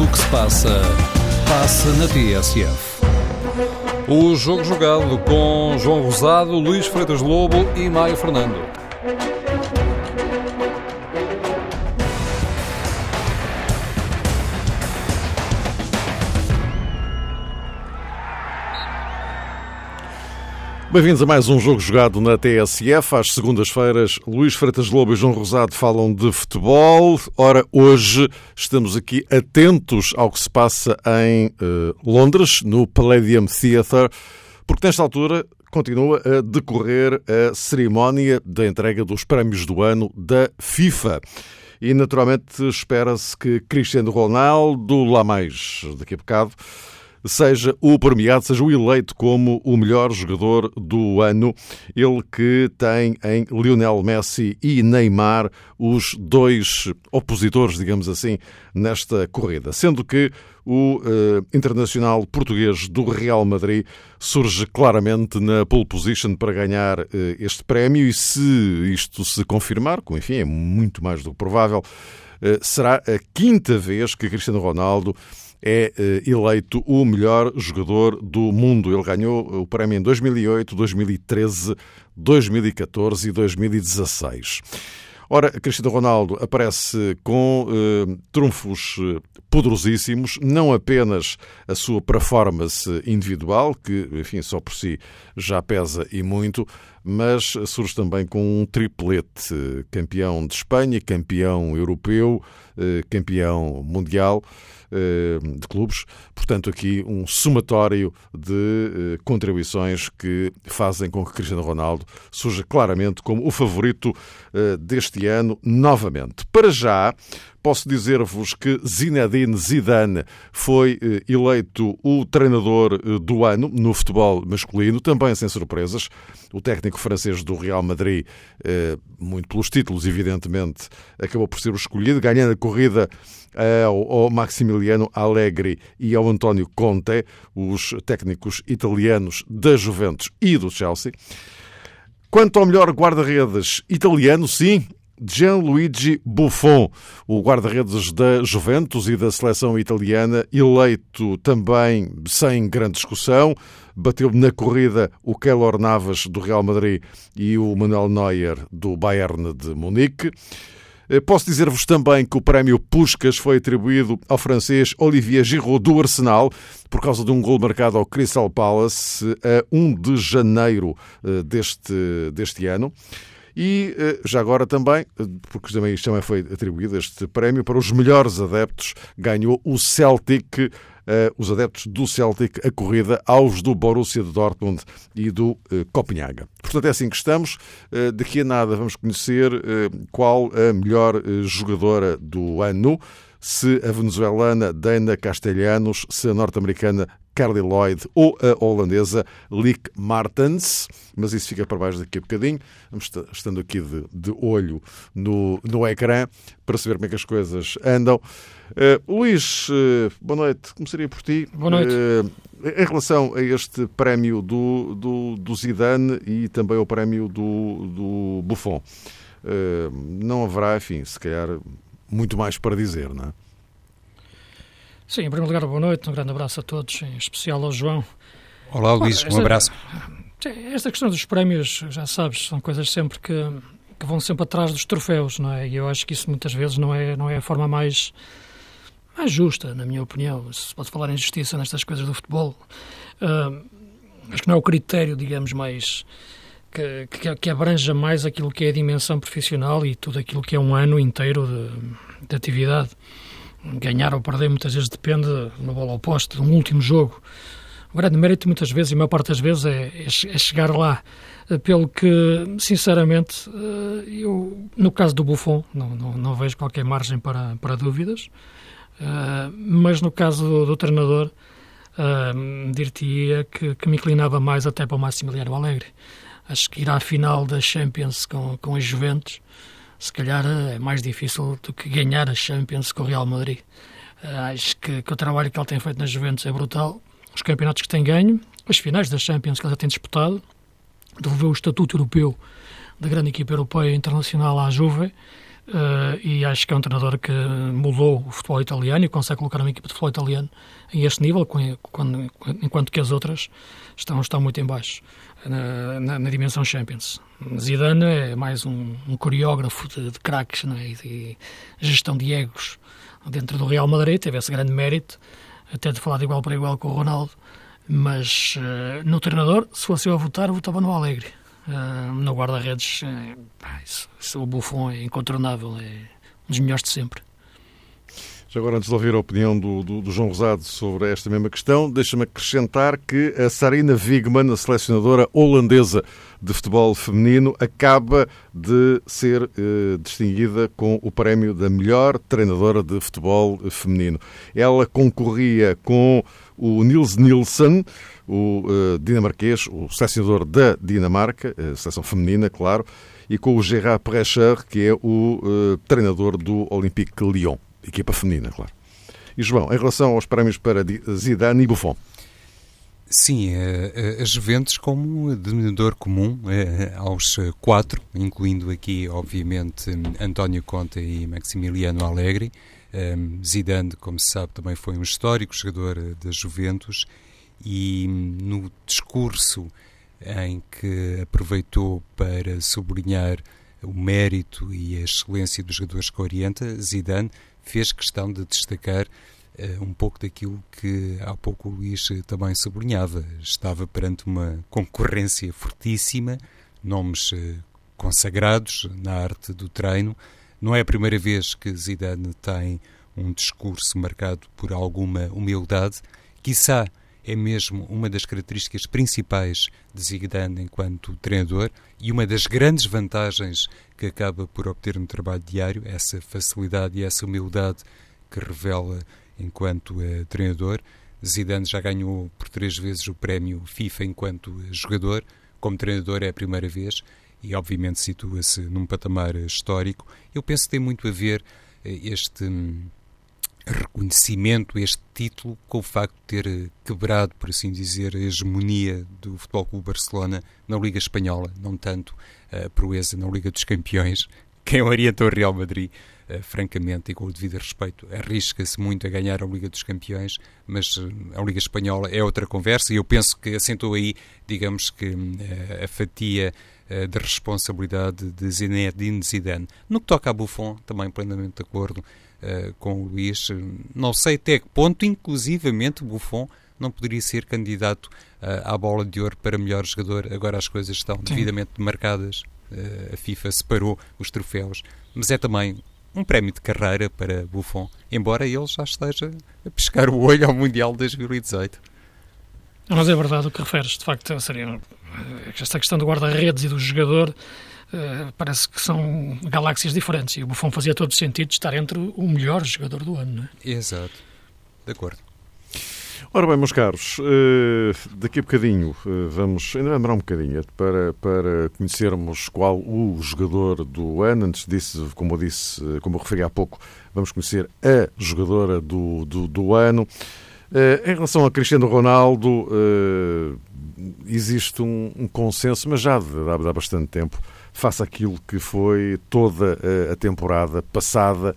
Tudo o que se passa, passa na TSF. O jogo jogado com João Rosado, Luís Freitas Lobo e Maio Fernando. Bem-vindos a mais um jogo jogado na TSF. Às segundas-feiras, Luís Freitas Lobo e João Rosado falam de futebol. Ora, hoje estamos aqui atentos ao que se passa em uh, Londres, no Palladium Theatre, porque nesta altura continua a decorrer a cerimónia da entrega dos prémios do ano da FIFA. E naturalmente espera-se que Cristiano Ronaldo, lá mais daqui a bocado, seja o premiado, seja o eleito como o melhor jogador do ano. Ele que tem em Lionel Messi e Neymar os dois opositores, digamos assim, nesta corrida. Sendo que o uh, internacional português do Real Madrid surge claramente na pole position para ganhar uh, este prémio e se isto se confirmar, como enfim é muito mais do que provável, uh, será a quinta vez que Cristiano Ronaldo é eleito o melhor jogador do mundo. Ele ganhou o prémio em 2008, 2013, 2014 e 2016. Ora, Cristiano Ronaldo aparece com eh, trunfos poderosíssimos, não apenas a sua performance individual, que, enfim, só por si já pesa e muito, mas surge também com um triplete: campeão de Espanha, campeão europeu, eh, campeão mundial. Eh, de clubes. Portanto, aqui um somatório de eh, contribuições que fazem com que Cristiano Ronaldo surja claramente como o favorito deste ano novamente. Para já, Posso dizer-vos que Zinedine Zidane foi eleito o treinador do ano no futebol masculino, também sem surpresas. O técnico francês do Real Madrid, muito pelos títulos, evidentemente, acabou por ser o escolhido, ganhando a corrida ao Maximiliano Allegri e ao António Conte, os técnicos italianos da Juventus e do Chelsea. Quanto ao melhor guarda-redes italiano, sim, Gianluigi Buffon, o guarda-redes da Juventus e da seleção italiana, eleito também sem grande discussão. Bateu na corrida o Keylor Navas do Real Madrid e o Manuel Neuer do Bayern de Munique. Eh, posso dizer-vos também que o prémio Puskas foi atribuído ao francês Olivier Giroud do Arsenal por causa de um gol marcado ao Crystal Palace a 1 de janeiro eh, deste, deste ano. E eh, já agora também, porque também isto também foi atribuído este prémio para os melhores adeptos, ganhou o Celtic uh, os adeptos do Celtic a corrida aos do Borussia de Dortmund e do Copenhaga. Portanto, é assim que estamos. Daqui a nada vamos conhecer qual a melhor jogadora do ano se a venezuelana Dana Castellanos, se a norte-americana Carly Lloyd ou a holandesa Lick Martens, mas isso fica para baixo daqui a bocadinho. Vamos estando aqui de, de olho no, no ecrã para saber como é que as coisas andam. Uh, Luís, uh, boa noite. Começaria por ti. Boa noite. Uh, em relação a este prémio do, do, do Zidane e também ao prémio do, do Buffon, não haverá, enfim, se calhar muito mais para dizer, não é? Sim, em primeiro lugar, boa noite, um grande abraço a todos, em especial ao João. Olá, Luís, um abraço. Esta questão dos prémios, já sabes, são coisas sempre que, que vão sempre atrás dos troféus, não é? E eu acho que isso muitas vezes não é, não é a forma mais, mais justa, na minha opinião. Se pode falar em justiça nestas coisas do futebol, uh, acho que não é o critério, digamos, mais que, que, que, abranja mais aquilo que é a dimensão profissional e tudo aquilo que é um ano inteiro de, de atividade. Ganhar ou perder muitas vezes depende, no bola oposta, de um último jogo. O grande mérito muitas vezes, e a maior parte das vezes, é, é, é chegar lá. Eh, pelo que, sinceramente, eh, eu, no caso do Buffon, não, não, não vejo qualquer margem para, para dúvidas, eh, mas no caso do, do treinador, dir-te-ia que, que me inclinava mais até para o Massimiliano Alegre acho que ir à final da Champions com, com as Juventus, se calhar é mais difícil do que ganhar a Champions com o Real Madrid. Acho que, que, o trabalho que ele tem feito nas Juventus é brutal. Os campeonatos que tem ganho, as finais da Champions que ele já tem disputado, devolveu o estatuto europeu da grande equipa europeia internacional à Juve. Uh, e acho que é um treinador que mudou o futebol italiano e consegue colocar uma equipa de futebol italiano a este nível, enquanto que as outras estão, estão muito em baixo na, na, na dimensão Champions. Zidane é mais um, um coreógrafo de, de craques né, e de gestão de egos dentro do Real Madrid, teve esse grande mérito, até de falar de igual para igual com o Ronaldo, mas uh, no treinador, se fosse eu a votar, votava no Alegre Uh, no guarda-redes, uh, o Buffon é incontornável, é um dos melhores de sempre. Já agora, antes de ouvir a opinião do, do, do João Rosado sobre esta mesma questão, deixa-me acrescentar que a Sarina Wigman, a selecionadora holandesa de futebol feminino, acaba de ser eh, distinguida com o prémio da melhor treinadora de futebol feminino. Ela concorria com o Nils Nilsson, o uh, dinamarquês, o selecionador da Dinamarca, a seleção feminina, claro, e com o Gerard Precher, que é o uh, treinador do Olympique Lyon, equipa feminina, claro. E João, em relação aos prémios para Zidane e Buffon? Sim, a Juventus como denominador comum aos quatro, incluindo aqui, obviamente, António Conte e Maximiliano Allegri. Zidane, como se sabe, também foi um histórico jogador da Juventus e no discurso em que aproveitou para sublinhar o mérito e a excelência dos jogadores que orienta, Zidane fez questão de destacar uh, um pouco daquilo que há pouco o Luís também sublinhava. Estava perante uma concorrência fortíssima, nomes uh, consagrados na arte do treino. Não é a primeira vez que Zidane tem um discurso marcado por alguma humildade. Quiçá é mesmo uma das características principais de Zidane enquanto treinador e uma das grandes vantagens que acaba por obter no trabalho diário, essa facilidade e essa humildade que revela enquanto uh, treinador. Zidane já ganhou por três vezes o prémio FIFA enquanto jogador, como treinador é a primeira vez e obviamente situa-se num patamar histórico. Eu penso que tem muito a ver uh, este hum, reconhecimento, este título, com o facto de ter eh, quebrado, por assim dizer, a hegemonia do Futebol Clube Barcelona na Liga Espanhola, não tanto a proeza na Liga dos Campeões. Quem orienta o Real Madrid, uh, francamente, e com o devido respeito, arrisca-se muito a ganhar a Liga dos Campeões, mas uh, a Liga Espanhola é outra conversa e eu penso que assentou aí, digamos que, uh, a fatia de responsabilidade de Zinedine Zidane. No que toca a Buffon, também plenamente de acordo, uh, com o Luís. Não sei até que ponto, inclusivamente, Buffon não poderia ser candidato uh, à bola de ouro para melhor jogador. Agora as coisas estão Sim. devidamente marcadas. Uh, a FIFA separou os troféus, mas é também um prémio de carreira para Buffon, embora ele já esteja a pescar o olho ao Mundial de 2018. Mas é verdade o que referes, de facto, seria esta questão do guarda-redes e do jogador uh, parece que são galáxias diferentes. E o Buffon fazia todo o sentido de estar entre o melhor jogador do ano, não é? Exato. De acordo. Ora bem, meus caros, uh, daqui a bocadinho uh, vamos, ainda demorar um bocadinho para, para conhecermos qual o jogador do ano. Antes disso, como eu disse, como eu referi há pouco, vamos conhecer a jogadora do, do, do ano. Em relação a Cristiano Ronaldo, existe um, um, consenso, mas já há, há bastante tempo, face àquilo que foi toda a temporada passada,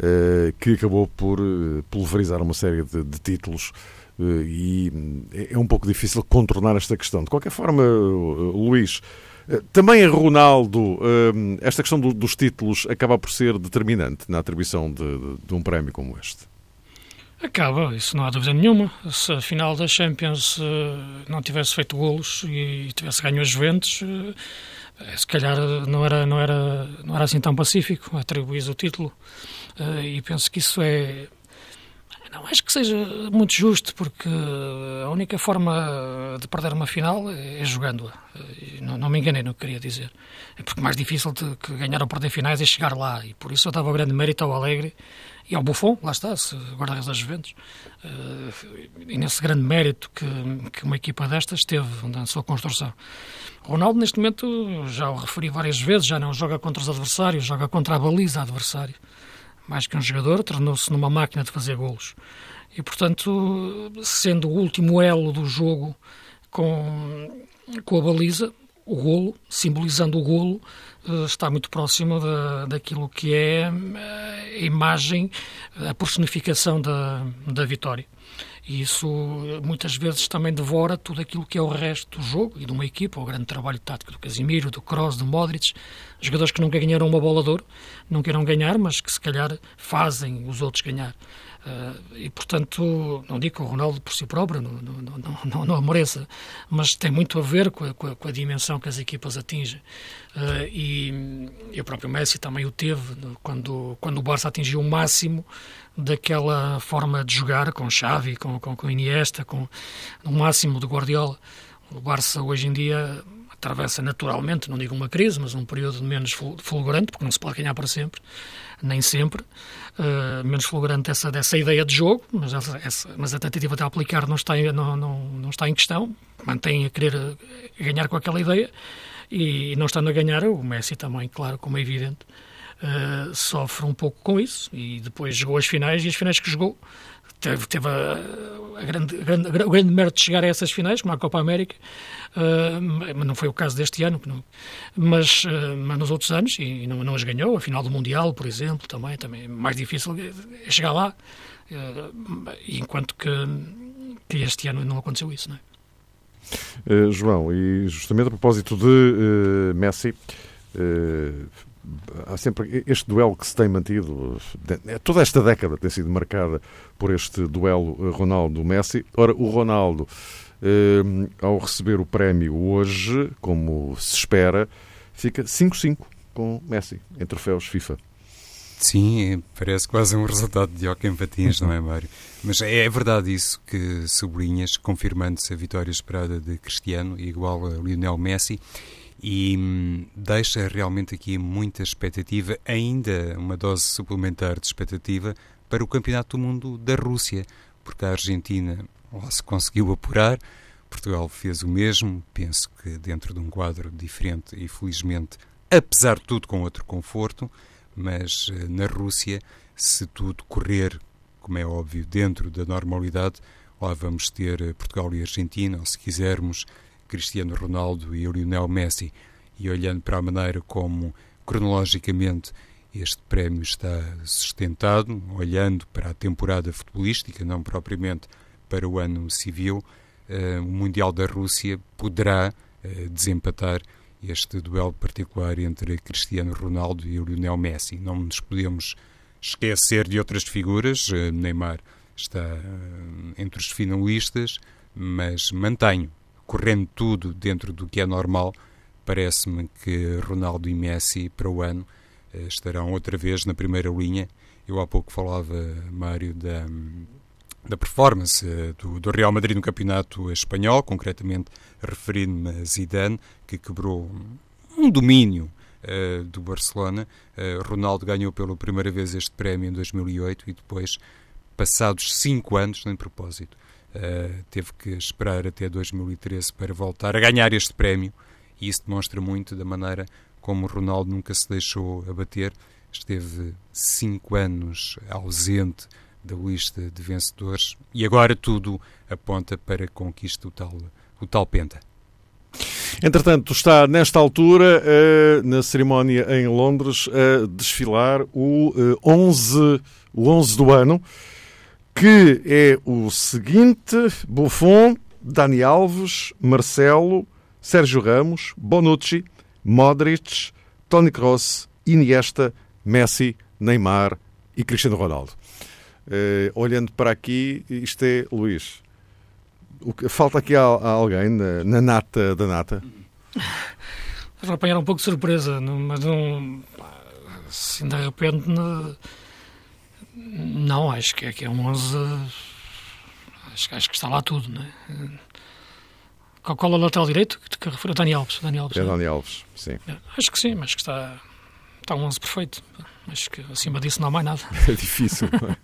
eh, que acabou por eh, pulverizar uma série de, de títulos eh, e é um pouco difícil contornar esta questão. De qualquer forma, Luís, também a Ronaldo, esta questão dos títulos acaba por ser determinante na atribuição de, de um prémio como este? Acaba, isso não há dúvida nenhuma. Se a final da Champions não tivesse feito golos e tivesse ganho as Juventus, eh, se calhar não era, não era, não era assim tão pacífico atribuir o título. Eh, e penso que isso é. Não acho que seja muito justo, porque a única forma de perder uma final é jogando-a. Eh, não, não, me enganei no que queria dizer. É porque mais difícil de que ganhar ou perder finais é chegar lá. E por isso eu dava grande mérito ao Alegre e ao Buffon, lá está, guarda-redes das Juventus. E nesse grande mérito que, que uma equipa destas teve na sua construção. Ronaldo, neste momento, já o referi várias vezes, já não joga contra os adversários, joga contra a baliza adversário. Mais que um jogador, tornou-se numa máquina de fazer golos. E, portanto, sendo o último elo do jogo com, com a baliza, o golo, simbolizando o golo, está muito próximo da, daquilo que é a imagem, a personificação da, da vitória. E isso muitas vezes também devora tudo aquilo que é o resto do jogo e de uma equipa, o grande trabalho tático do Casimiro, do Kroos, do Modric, jogadores que nunca ganharam uma bola de ouro, não queiram ganhar, mas que se calhar fazem os outros ganhar. Uh, e, portanto, não digo que o Ronaldo por si próprio não, não, não, não, não amoreça, mas tem muito a ver com a, com a, com a dimensão que as equipas atingem. Uh, e, e, o próprio Messi também o teve quando, quando o Barça atingiu o máximo daquela forma de jogar com Xavi, com, com, com Iniesta, com o máximo de Guardiola. O Barça hoje em dia atravessa naturalmente, não digo uma crise, mas um período menos fulgurante, porque não se pode ganhar para sempre, nem sempre, uh, menos fulgurante essa, dessa ideia de jogo, mas, essa, essa, mas a tentativa de aplicar não está, em, não, não, não está em questão, mantém a querer eh, ganhar com aquela ideia, e não estando a ganhar, o Messi também, claro, como é evidente, uh, sofre um pouco com isso, e depois jogou as finais, e as finais que jogou, teve, teve a, a grande, a grande, o grande mérito de chegar a essas finais, como a Copa América, uh, mas não foi o caso deste ano, não, mas, uh, mas nos outros anos, e não, não as ganhou, a final do Mundial, por exemplo, também, também é mais difícil é chegar lá, uh, enquanto que, que este ano não aconteceu isso, não é? João, e justamente a propósito de Messi, há sempre este duelo que se tem mantido, é, toda esta década tem sido marcada por este duelo Ronaldo-Messi. Ora, o Ronaldo, eh, ao receber o prémio hoje, como se espera, fica 5-5 com Messi em troféus FIFA. Sim, parece quase um resultado de Joaquim Patins, não é, Mário? Mas é, é verdade isso que sublinhas, confirmando-se a vitória esperada de Cristiano, igual a Lionel Messi e hum, deixa realmente aqui muita expectativa, ainda uma dose suplementar de expectativa para o Campeonato do Mundo da Rússia, porque a Argentina lá se conseguiu apurar, Portugal fez o mesmo, penso que dentro de um quadro diferente e felizmente, apesar de tudo, com outro conforto, mas eh, na Rússia, se tudo correr, como é óbvio, dentro da normalidade, lá vamos ter eh, Portugal e Argentina, ou se quisermos, Cristiano Ronaldo e Lionel Messi, e olhando para a maneira como, cronologicamente, este prémio está sustentado, olhando para a temporada futebolística, não propriamente para o ano civil, uh, o Mundial da Rússia poderá uh, desempatar este duelo particular entre Cristiano Ronaldo e Lionel Messi. Não nos podemos esquecer de outras figuras, uh, Neymar está entre os finalistas, mas mantenho correndo tudo dentro do que é normal, parece-me que Ronaldo e Messi para o ano eh, estarão outra vez na primeira linha. Eu há pouco falava, Mário, da, da performance do, do, Real Madrid no campeonato espanhol, concretamente referindo-me a Zidane, que quebrou um domínio uh, do Barcelona. Uh, Ronaldo ganhou pela primeira vez este prémio em 2008 e depois, passados cinco anos, nem propósito, Uh, teve que esperar até 2013 para voltar a ganhar este prémio e isso demonstra muito da maneira como Ronaldo nunca se deixou abater. Esteve cinco anos ausente da lista de vencedores e agora tudo aponta para a conquista o tal, o tal Penta. Entretanto, está nesta altura, uh, na cerimónia em Londres, a desfilar o, uh, 11, o 11 do ano que é o seguinte: Buffon, Dani Alves, Marcelo, Sérgio Ramos, Bonucci, Modric, Toni Kroos, Iniesta, Messi, Neymar e Cristiano Ronaldo. Uh, olhando para aqui, isto é Luís. Que, falta aqui a, a alguém na, na, nata da nata? Vou apanhar um pouco de surpresa, mas não. Assim, de repente. Não não, acho que, é, que é um 11. Acho, acho que está lá tudo, não é? Qual, qual é o lateral direito que, que refere? Dani Alves. Dani Alves é Dani Alves, sim. É, acho que sim, acho que está, está um 11 perfeito. Acho que acima disso não há mais nada. É difícil, não é?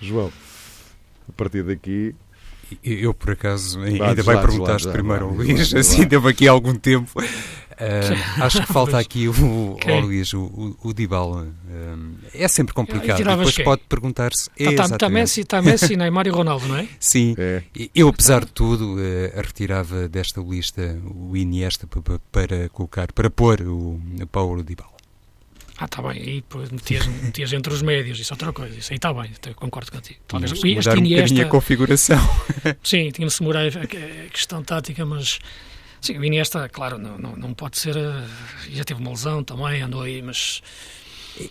João, a partir daqui. Eu, por acaso, ainda vai perguntar-te primeiro ao Luís, assim deu aqui algum tempo. Uh, acho que falta aqui o, okay. Luís, o, o, o Dybala. Uh, é sempre complicado. E depois quem? pode perguntar-se. Está tá, tá Messi, tá Messi, Neymar e Ronaldo, não é? Sim. É. Eu, apesar de tudo, uh, retirava desta lista o Iniesta para, para colocar, para pôr o Paulo Dybala. Ah, está bem, aí metias, metias entre os médios, isso é outra coisa, isso aí está bem, concordo contigo. Talvez este mudar um Iniesta, a configuração. Sim, tinha-se mudar a questão tática, mas sim, o Iniesta, claro, não, não, não pode ser, eh, já teve uma lesão também, andou aí, mas...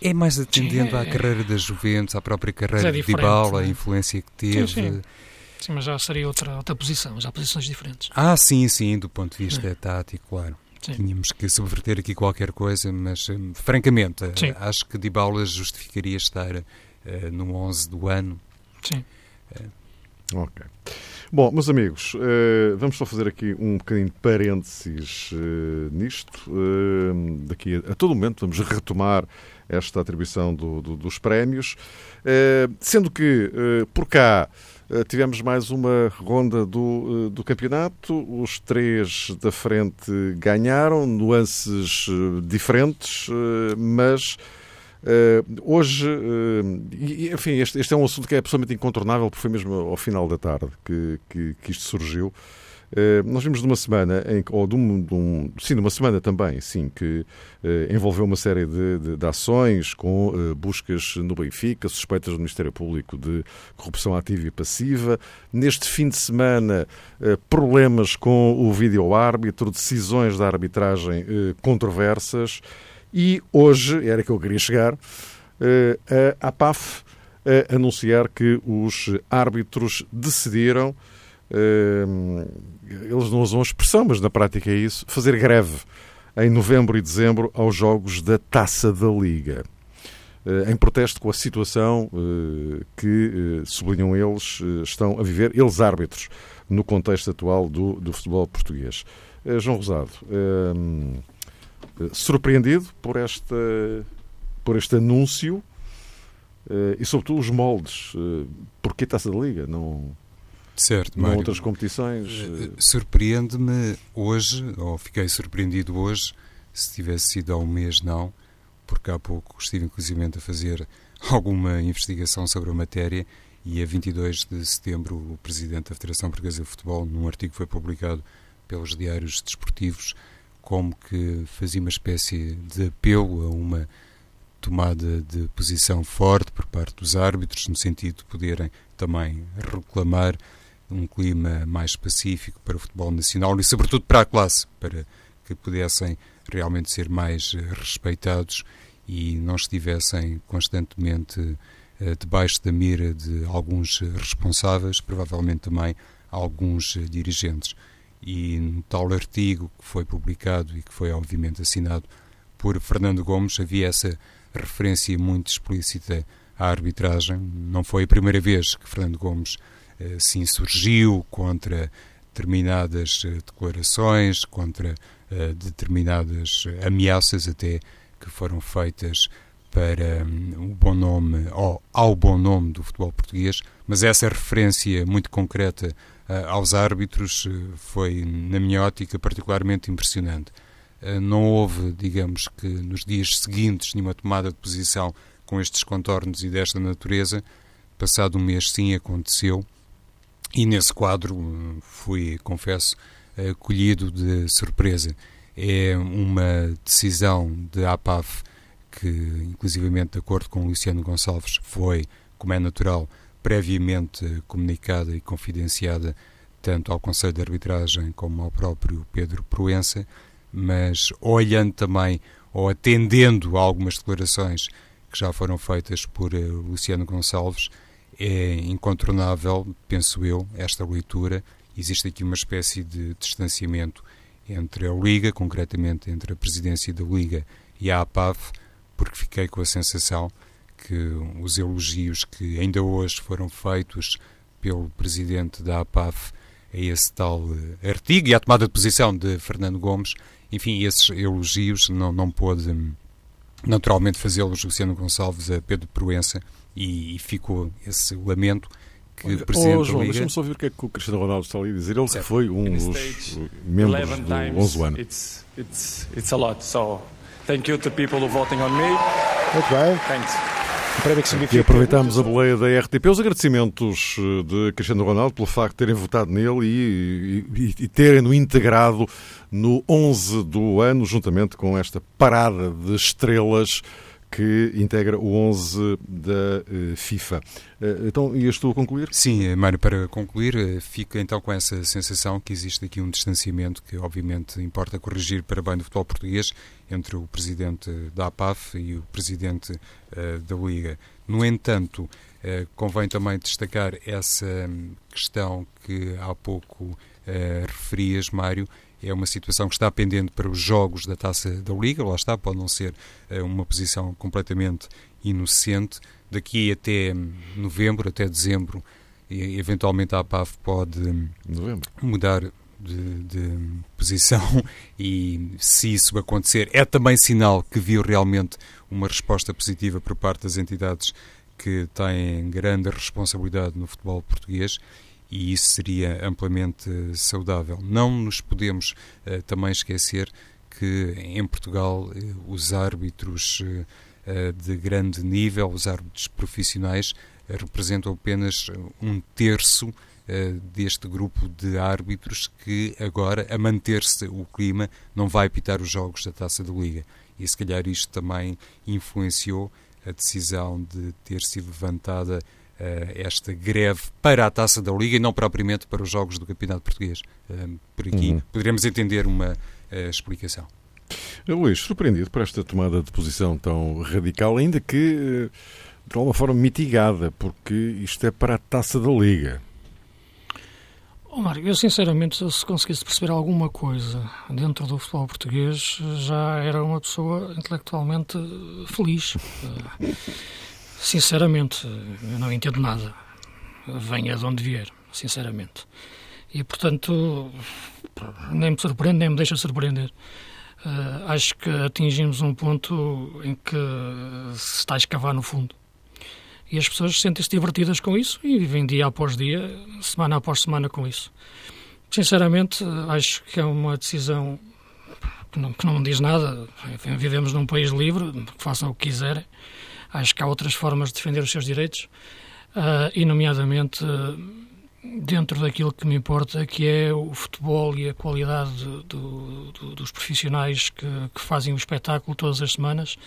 É mais atendendo sim, é, à carreira da Juventus, à própria carreira é de Dybala, a influência que teve... Sim, sim. sim, mas já seria outra, outra posição, já posições diferentes. Ah, sim, sim, do ponto de vista é. tático, claro. Sim. Tínhamos que subverter aqui qualquer coisa, mas hum, francamente, Sim. acho que Dybala justificaria estar uh, no 11 do ano. Sim. Uh. Ok. Bom, meus amigos, uh, vamos só fazer aqui um bocadinho de parênteses uh, nisto. Uh, daqui a, a, todo momento vamos retomar esta atribuição do, do, dos prémios, sendo que por cá eh, tivemos mais uma ronda do, eh, do campeonato. Os três da frente ganharam, nuances eh, diferentes, mas hoje, enfim, este, este, é um assunto que é absolutamente incontornável, porque foi mesmo ao final da tarde que, que, que isto surgiu. Eh, nós vimos numa semana, em, ou de um, de um, sim, numa semana também, sim, que eh, envolveu uma série de, de, de ações com eh, buscas no Benfica, suspeitas do Ministério Público de corrupção ativa e passiva. Neste fim de semana, problemas com o vídeo-árbitro, decisões da arbitragem controversas. E hoje, era que eu queria chegar, a APAF a anunciar que os árbitros decidiram eles não usam a expressão, mas na prática é isso, fazer greve em novembro e dezembro aos jogos da Taça da Liga. Eh, em protesto com a situação eh, que, eh, sublinham eles, estão a viver, eles árbitros, no contexto atual do, do futebol português. João Rosado, ehm, surpreendido por, esta, por este anúncio e, sobretudo, os moldes. Porquê Taça da Liga? Não, Certo, Mário. outras competições. Eh, eh, surpreende-me hoje, ou fiquei surpreendido hoje, se tivesse sido há um mês, não, porque há pouco estive inclusive a fazer alguma investigação sobre a matéria e a 22 de setembro o Presidente da Federação Portuguesa de Futebol, num artigo que foi publicado pelos diários desportivos, como que fazia uma espécie de apelo a uma tomada de posição forte por parte dos árbitros, no sentido de poderem também reclamar um clima mais pacífico para o futebol nacional e, sobretudo, para a classe, para que pudessem realmente ser mais eh, respeitados e não estivessem constantemente uh, debaixo da mira de alguns responsáveis, provavelmente também alguns uh, dirigentes. E no tal artigo que foi publicado e que foi obviamente assinado por Fernando Gomes, havia essa referência muito explícita à arbitragem. Não foi a primeira vez que Fernando Gomes eh, se insurgiu contra determinadas eh, declarações, contra eh, determinadas ameaças até que foram feitas para um, o bom nome ou ao bom nome do futebol português, mas essa referência muito concreta uh, aos árbitros foi, na minha ótica, particularmente impressionante. Não houve, digamos que nos dias seguintes, nenhuma tomada de posição com estes contornos e desta natureza. Passado um mês, sim, aconteceu. E nesse quadro fui, confesso, colhido de surpresa. É uma decisão de APAF que, inclusivamente de acordo com Luciano Gonçalves, foi, como é natural, previamente comunicada e confidenciada tanto ao Conselho de Arbitragem como ao próprio Pedro Proença, mas olhando também ou atendendo a algumas declarações que já foram feitas por uh, Luciano Gonçalves, é incontornável, penso eu, esta leitura. Existe aqui uma espécie de distanciamento entre a Liga, concretamente entre a presidência da Liga e a APAF, porque fiquei com a sensação que os elogios que ainda hoje foram feitos pelo presidente da APAF a esse tal eh, artigo e à tomada de posição de Fernando Gomes, enfim, esses elogios não, não pôde hum, naturalmente fazê-los Luciano Gonçalves a Pedro Proença e, e ficou esse lamento que o Presidente oh, João. Deixa-me só ouvir o que é que o Cristiano Ronaldo está ali a dizer. Ele que foi um dos membros do 11 ano. It's, it's, it's a lot, so thank you to people who voting on me. Muito bem. Thanks. E aproveitamos a boleia da RTP. Os agradecimentos eh, de Cristiano Ronaldo pelo facto de terem votado nele e, e, e terem-no integrado no 11 do ano, juntamente com esta parada de estrelas que integra o 11 da eh, FIFA. Eh, então, ias tu a concluir? Sim, Mário, para concluir, eh, fica então com essa sensação que existe aqui um distanciamento que, obviamente, importa corrigir para bem do futebol português entre o presidente da APAF e o presidente uh, da Liga. No entanto, uh, convém também destacar essa hum, questão que há pouco uh, referias, Mário, é uma situação que está pendente para os jogos da Taça da Liga, lá está, pode não ser uh, uma posição completamente inocente. Daqui até novembro, até dezembro, eventualmente a APAF pode novembro. mudar de, de, posição e se isso acontecer é também sinal que viu realmente uma resposta positiva por parte das entidades que têm grande responsabilidade no futebol português e isso seria amplamente saudável. Não nos podemos uh, também esquecer que em Portugal uh, os árbitros uh, de grande nível, os árbitros profissionais, representam apenas um terço deste grupo de árbitros que agora, a manter-se o clima, não vai apitar os jogos da Taça da Liga. E se calhar isto também influenciou a decisão de ter sido levantada esta greve para a taça da Liga e não propriamente para os jogos do Campeonato Português. Uh, por aqui uhum. poderemos entender uma uh, explicação. Luís, surpreendido por esta tomada de posição tão radical, ainda que de alguma forma mitigada, porque isto é para a taça da Liga. Oh, Mário, eu sinceramente, se conseguisse perceber alguma coisa dentro do futebol português, já era uma pessoa intelectualmente feliz. Sinceramente, eu não entendo nada. Venha de onde vier, sinceramente. E, portanto, nem me surpreende, nem me deixa surpreender. Uh, acho que atingimos um ponto em que se está a escavar no fundo. E as pessoas sentem-se divertidas com isso e vivem dia após dia, semana após semana com isso. Sinceramente, acho que é uma decisão que não, que não diz nada. Enfim, vivemos num país livre, que façam o que quiserem. Acho que há outras formas de defender os seus direitos, uh, e, nomeadamente, dentro daquilo que me importa, que é o futebol e a qualidade do, do, dos profissionais que, que, fazem o espetáculo todas as semanas,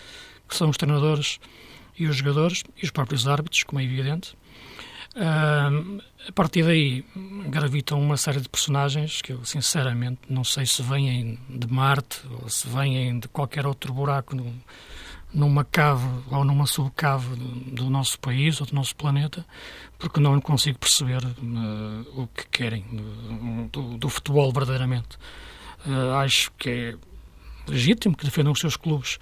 que são os treinadores e os jogadores e os próprios árbitros, como é evidente. Uh, a partir daí gravitam uma série de personagens que eu sinceramente não sei se vêm de Marte ou se vêm de qualquer outro buraco no, numa cave ou numa subcave do, nosso país ou do nosso planeta, porque não consigo perceber uh, o que querem do, do futebol verdadeiramente. Uh, acho que é legítimo que defendam os seus clubes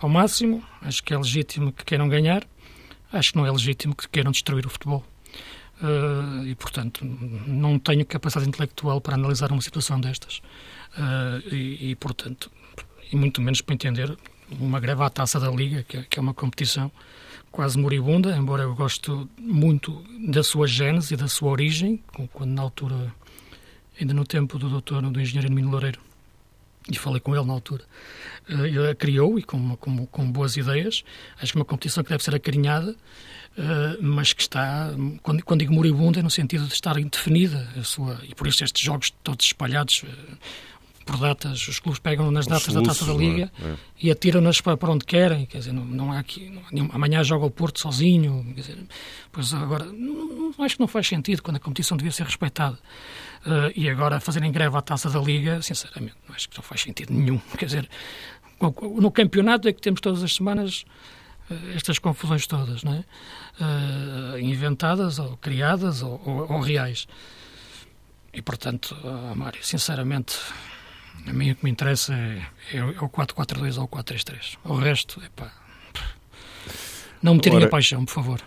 ao máximo, acho que é legítimo que queiram ganhar, acho que não é legítimo que queiram destruir o futebol. Uh, e, portanto, não tenho capacidade intelectual para analisar uma situação destas. E, e, portanto, e muito menos para entender uma greve à taça da Liga, que é, que é uma competição quase moribunda, embora eu gosto muito da sua gênese e da sua origem, quando na altura, ainda no tempo do doutor, do engenheiro Emílio Loureiro, e falei com ele na altura, eh, ele a criou e com, com, com boas ideias. Acho que uma competição que deve ser acarinhada, eh, mas que está, quando, quando digo moribunda, é no sentido de estar indefinida a sua, e por isso estes jogos todos espalhados eh, por datas, os clubes pegam nas datas da Taça da Liga é? É. e atiram-nas para, para onde querem, quer dizer, não, não há aqui, não, amanhã joga o Porto sozinho, quer dizer, pois agora, não, acho que não faz sentido quando a competição devia ser respeitada. Uh, e agora fazerem greve à Taça da Liga, sinceramente, não acho que não faz sentido nenhum, quer dizer, no campeonato é que temos todas as semanas uh, estas confusões todas, não é? Uh, inventadas ou criadas ou, ou, ou reais. E, portanto, uh, Mário, sinceramente, a mim o que me interessa é, é, é o 4-4-2 ou o 4-3-3. O resto, epá, não me tirem Ora, a paixão, por favor.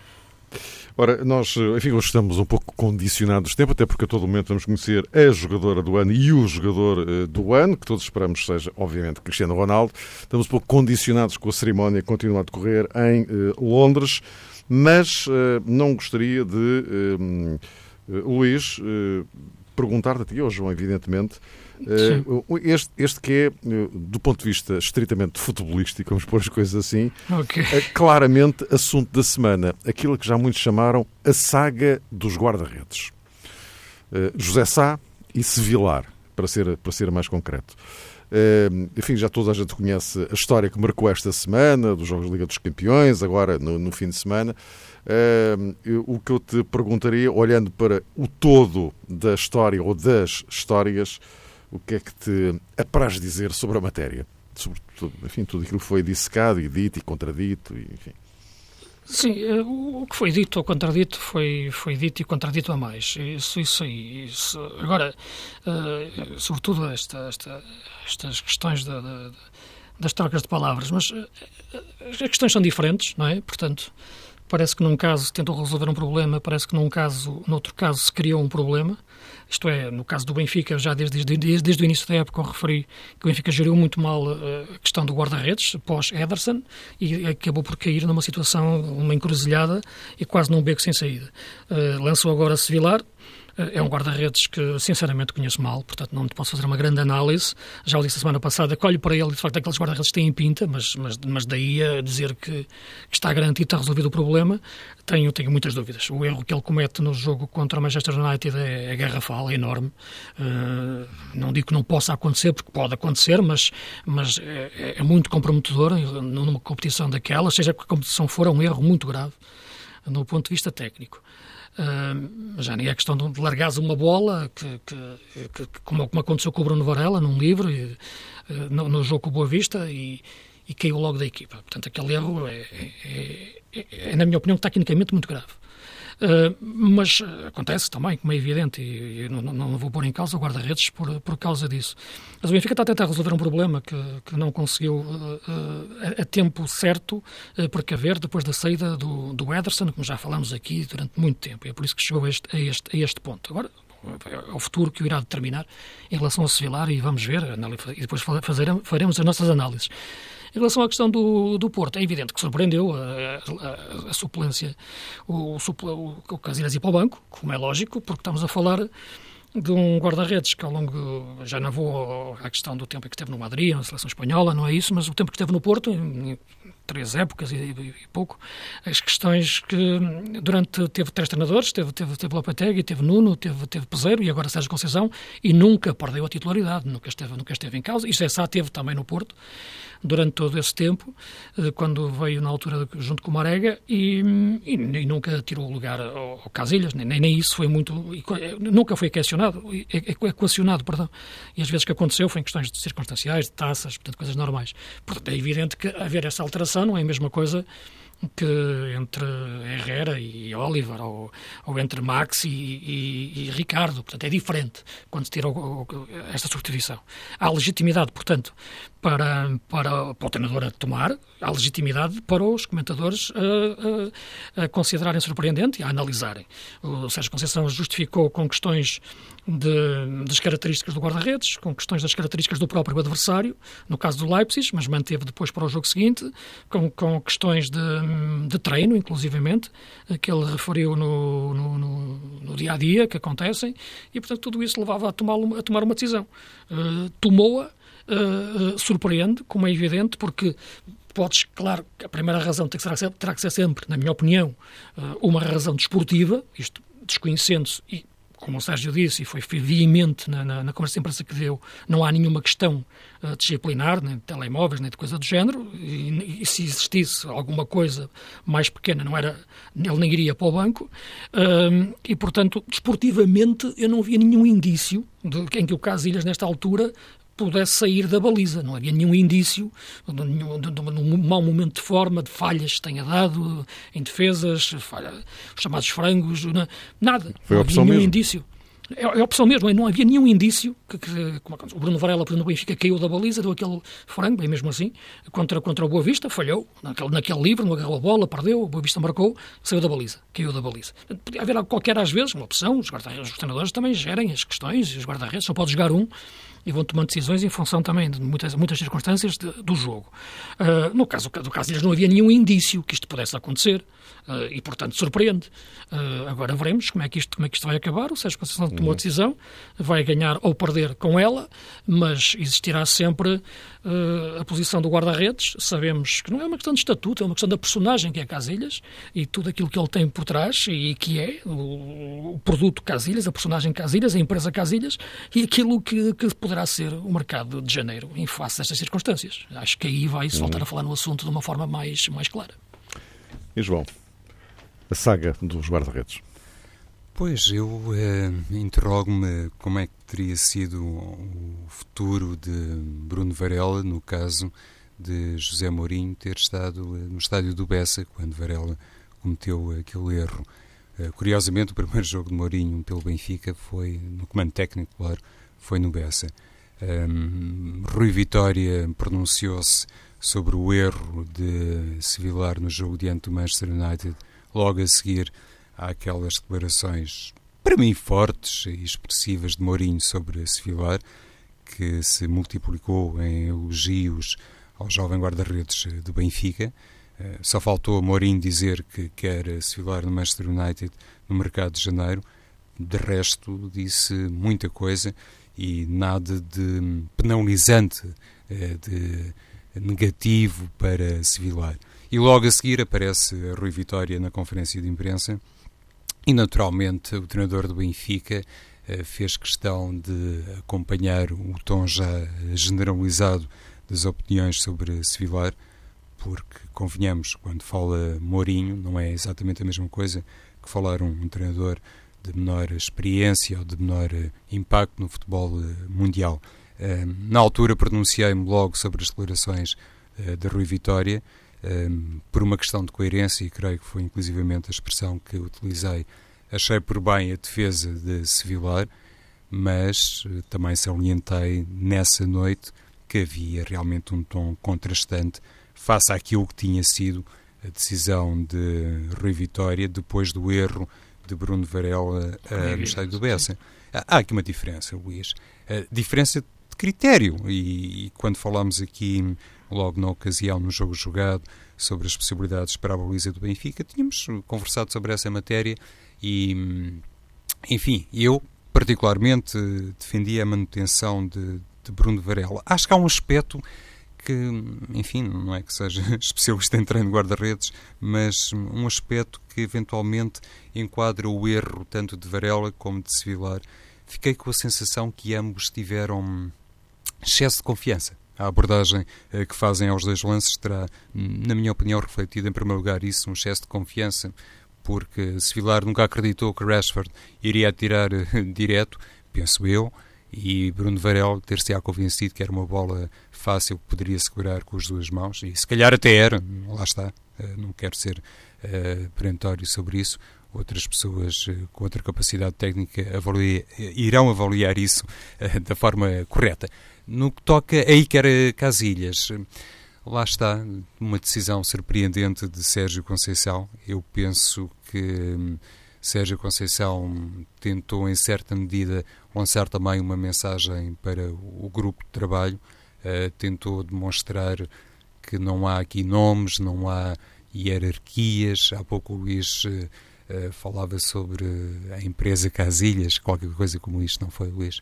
Ora, nós, enfim, hoje estamos um pouco condicionados de tempo, até porque a todo momento vamos conhecer a jogadora do ano e o jogador uh, do ano, que todos esperamos seja, obviamente, Cristiano Ronaldo. Estamos um pouco condicionados com a cerimónia que continua a decorrer em uh, Londres mas não gostaria de, Luís, perguntar-te a ti, ou João, evidentemente, este, este que é, do ponto de vista estritamente futebolístico, vamos pôr as coisas assim, okay. é claramente assunto da semana. Aquilo que já muitos chamaram a saga dos guarda-redes. José Sá e Sevilar, para ser, para ser mais concreto. enfim, já toda a gente conhece a história que marcou esta semana, dos Jogos de Liga dos Campeões, agora no, no fim de semana. o que eu te perguntaria, olhando para o todo da história ou das histórias, o que é que te apraz dizer sobre a matéria? Sobre enfim, tudo aquilo que foi dissecado e dito e contradito, enfim. Sim, eh, o que foi dito ou contradito foi, foi dito e contradito a mais. Isso, isso aí. Isso. Agora, uh, sobretudo esta, esta, estas questões da, da, das trocas de palavras, mas uh, as questões são diferentes, não é? Portanto, parece que num caso tentou resolver um problema, parece que num caso, noutro caso, se criou um problema. Isto é, no caso do Benfica, já desde, desde, desde o início da época eu referi que o Benfica geriu muito mal eh, a questão do guarda-redes, pós-Ederson, e acabou por cair numa situação, uma encruzilhada e quase num beco sem saída. Uh, lançou agora Sevilar, é um guarda-redes que, sinceramente, conheço mal, portanto, não posso fazer uma grande análise. Já o disse a semana passada, que olho para ele de facto, aqueles guarda-redes têm pinta, mas, mas, mas daí a dizer que, que está garantido, está resolvido o problema, tenho, tenho muitas dúvidas. O erro que ele comete no jogo contra o Manchester United é, é garrafal, é enorme. Uh, não digo que não possa acontecer, porque pode acontecer, mas, mas é, é muito comprometedor numa competição daquela, seja que a competição for, é um erro muito grave no ponto de vista técnico. Já nem é questão de largares uma bola, que, que, que, como, como, aconteceu com o Bruno Varela, num livro, e, uh, no, no, jogo com o Boa Vista, e, e, caiu logo da equipa. Portanto, aquele erro é, é, é, é, na minha opinião, tecnicamente muito grave. Uh, mas acontece também, como é evidente, e, e não, não, vou pôr em causa o guarda-redes por, por causa disso. Mas o Benfica está a tentar resolver um problema que, que não conseguiu uh, uh, a tempo certo uh, precaver depois da saída do, do Ederson, como já falamos aqui durante muito tempo. É por isso que chegou a este, a este, a este ponto. Agora, é o futuro que o irá determinar em relação ao Sevilar e vamos ver, e depois faremos as nossas análises. Em relação à questão do, do Porto, é evidente que surpreendeu a, a, a suplência, o, o, o Casilhas ir para o banco, como é lógico, porque estamos a falar de um guarda-redes que ao longo, já não vou à questão do tempo que esteve no Madrid, na seleção espanhola, não é isso, mas o tempo que esteve no Porto, em, três épocas e, e, pouco, as questões que durante teve três treinadores, teve, teve, teve Lopetegui, teve Nuno, teve, teve Peseiro e agora Sérgio Conceição e nunca perdeu a titularidade, nunca esteve, nunca esteve em causa. E Cessá teve também no Porto durante todo esse tempo, eh, quando veio na altura junto com o Marega e, e, e nunca tirou lugar ao, ao Casilhas, nem, nem isso foi muito, nunca foi questionado, equacionado, perdão. E as vezes que aconteceu foi em questões circunstanciais, de taças, portanto, coisas normais. Portanto, é evidente que haver essa alteração não é a mesma coisa que entre Herrera e Oliver, ou, ou entre Max e, e, e, Ricardo. Portanto, é diferente quando se tira o, o, esta substituição. Há legitimidade, portanto, para, para, para o treinador a tomar, há legitimidade para os comentadores a, a, a considerarem surpreendente e a analisarem. O Sérgio Conceição justificou com questões de, das características do guarda-redes, com questões das características do próprio adversário, no caso do Leipzig, mas manteve depois para o jogo seguinte, com, com questões de, de treino, inclusivamente, que ele referiu no, no, no, no, dia a dia que acontecem, e portanto tudo isso levava a tomar, a tomar uma decisão. Uh, Tomou-a uh, surpreende, como é evidente, porque podes, claro, a primeira razão tem que ser, terá que ser sempre, na minha opinião, uh, uma razão desportiva, isto desconhecendo-se, e como o Sérgio disse, e foi veemente na, na, na, conversa de imprensa que deu, não há nenhuma questão uh, disciplinar, nem de telemóveis, nem de coisa do género, e, e, se existisse alguma coisa mais pequena, não era, ele nem iria para o banco, uh, e, portanto, desportivamente, eu não via nenhum indício de, em que o Casilhas, nesta altura, pudesse sair da baliza. Não havia nenhum indício de, nenhum, de, de, um mau momento de forma, de falhas que tenha dado em defesas, falha, os chamados frangos, não, nada. Foi não havia nenhum mesmo. indício. É, é a opção mesmo, não havia nenhum indício que, que como, o Bruno Varela, por exemplo, Benfica caiu da baliza, deu aquele frango, bem mesmo assim, contra, contra o Boa Vista, falhou, naquele, naquele livro, não agarrou a bola, perdeu, o Boa Vista marcou, saiu da baliza, caiu da baliza. Podia haver qualquer, às vezes, uma opção, os, os treinadores também gerem as questões, os guarda-redes, só pode jogar um, e vão tomando decisões em função também de muitas, muitas circunstâncias de, do jogo. Uh, no caso do Casilhas não havia nenhum indício que isto pudesse acontecer uh, e, portanto, surpreende. Uh, agora veremos como é, que isto, como é que isto vai acabar. O Sérgio Conceição tomou a uhum. decisão, vai ganhar ou perder com ela, mas existirá sempre a posição do guarda-redes. Sabemos que não é uma questão de estatuto, é uma questão da personagem que é Casilhas e tudo aquilo que ele tem por trás e que é o, o produto Casilhas, a personagem Casilhas, a empresa Casilhas e aquilo que, que poderá ser o mercado de janeiro em face destas circunstâncias. Acho que aí vai-se voltar uhum. a falar no assunto de uma forma mais, mais clara. E João, a saga dos guarda-redes? Pois, eu eh, interrogo-me como é que teria sido o futuro de Bruno Varela, no caso de José Mourinho ter estado eh, no estádio do Bessa, quando Varela cometeu aquele erro. Eh, curiosamente, o primeiro jogo de Mourinho pelo Benfica foi, no comando técnico, claro, foi no Bessa. Um, Rui Vitória pronunciou-se sobre o erro de Sevilar no jogo diante do Manchester United, logo a seguir àquelas declarações, para mim, fortes e expressivas de Mourinho sobre Sevilar, que se multiplicou em elogios ao jovem guarda-redes do Benfica. Uh, só faltou Mourinho dizer que quer Sevilar no Manchester United no mercado de janeiro. De resto, disse muita coisa e nada de penalizante, eh, de negativo para Sevilar. E logo a seguir aparece a Rui Vitória na conferência de imprensa e, naturalmente, o treinador do Benfica eh, fez questão de acompanhar o tom já generalizado das opiniões sobre Sevilar, porque, convenhamos, quando fala Mourinho, não é exatamente a mesma coisa que falar um, treinador de menor experiência ou de menor eh, impacto no futebol eh, mundial. Eh, na altura pronunciei-me logo sobre as declarações de Rui Vitória, por uma questão de coerência, e creio que foi inclusivamente a expressão que utilizei. Achei por bem a defesa de Sevilar, mas também salientei nessa noite que havia realmente um tom contrastante face àquilo que tinha sido a decisão de Rui Vitória depois do erro de Bruno Varela uh, no estádio do Bessa. Há aqui uma diferença, Luís. Uh, diferença de critério. E, e, quando falamos aqui, logo na ocasião, no jogo jogado, sobre as possibilidades para a baliza do Benfica, tínhamos conversado sobre essa matéria e, enfim, eu particularmente defendia a manutenção de, de Bruno Varela. Acho que há um aspecto que, enfim, não é que seja especialista em treino de guarda-redes, mas um aspecto que eventualmente enquadra o erro tanto de Varela como de Sevilar. Fiquei com a sensação que ambos tiveram excesso de confiança. A abordagem eh, que fazem aos dois lances terá, na minha opinião, refletido em primeiro lugar isso, um excesso de confiança, porque Sevilar nunca acreditou que Rashford iria atirar eh, direto, penso eu, e Bruno Varela ter-se-á convencido que era uma bola fácil que poderia segurar com as duas mãos, e se calhar até era, lá está, eh, não quero ser uh, perentório sobre isso, outras pessoas com outra capacidade técnica irão avaliar isso da forma correta. No que toca a Iker Casilhas, lá está uma decisão surpreendente de Sérgio Conceição. Eu penso que um, Sérgio Conceição tentou, em certa medida, lançar também uma mensagem para o grupo de trabalho, uh, tentou demonstrar que não há aqui nomes, não há hierarquias. Há pouco o Luís uh, falava sobre a empresa Casilhas, qualquer coisa como isto, não foi, Luís?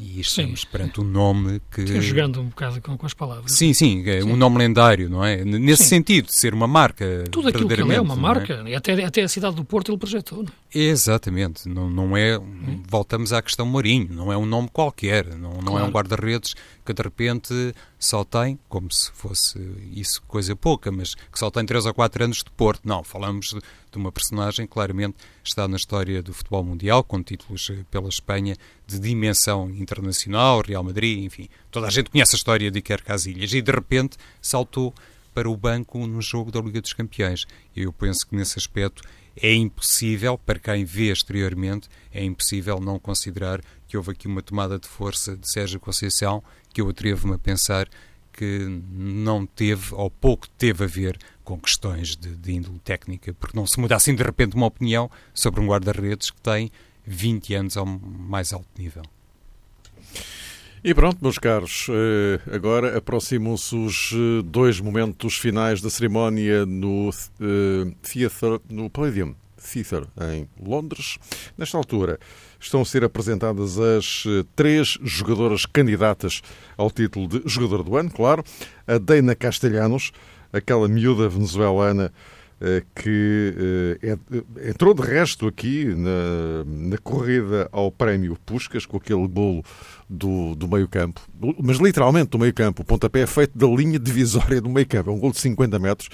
E estamos perante um nome que. Sim, jogando um bocado com, com, as palavras. Sim, sim, é sim. um nome lendário, não é? Nesse sim. sentido, de ser uma marca. Tudo aquilo que ele é uma é? marca, é? até, até a cidade do Porto ele projetou, não é? Exatamente, não, não é. Hum. Voltamos à questão Mourinho, não é um nome qualquer, não, não claro. é um guarda-redes que de repente só tem, como se fosse isso coisa pouca, mas que só tem 3 ou 4 anos de Porto. Não, falamos de, uma personagem claramente está na história do futebol mundial, com títulos eh, pela Espanha de dimensão internacional, Real Madrid, enfim. Toda a gente conhece a história de Iker Casilhas e de repente saltou para o banco no jogo da Liga dos Campeões. Eu penso que nesse aspecto é impossível, para quem vê exteriormente, é impossível não considerar que houve aqui uma tomada de força de Sérgio Conceição, que eu atrevo-me a pensar que não teve, ou pouco teve a ver com questões de, de índole técnica, porque não se muda assim de repente uma opinião sobre um guarda-redes que tem 20 anos ao mais alto nível. E pronto, meus caros, eh, agora aproximam-se os eh, dois momentos finais da cerimónia no uh, no Palladium Theatre, em Londres. Nesta altura estão a ser apresentadas as três jogadoras candidatas ao título de jogador do ano, claro. A Deina Castelhanos, aquela miúda venezuelana que entrou de resto aqui na, na corrida ao prémio Puscas, com aquele bolo do, do meio-campo, mas literalmente do meio-campo. O pontapé é feito da linha divisória do meio-campo. É um gol de 50 metros.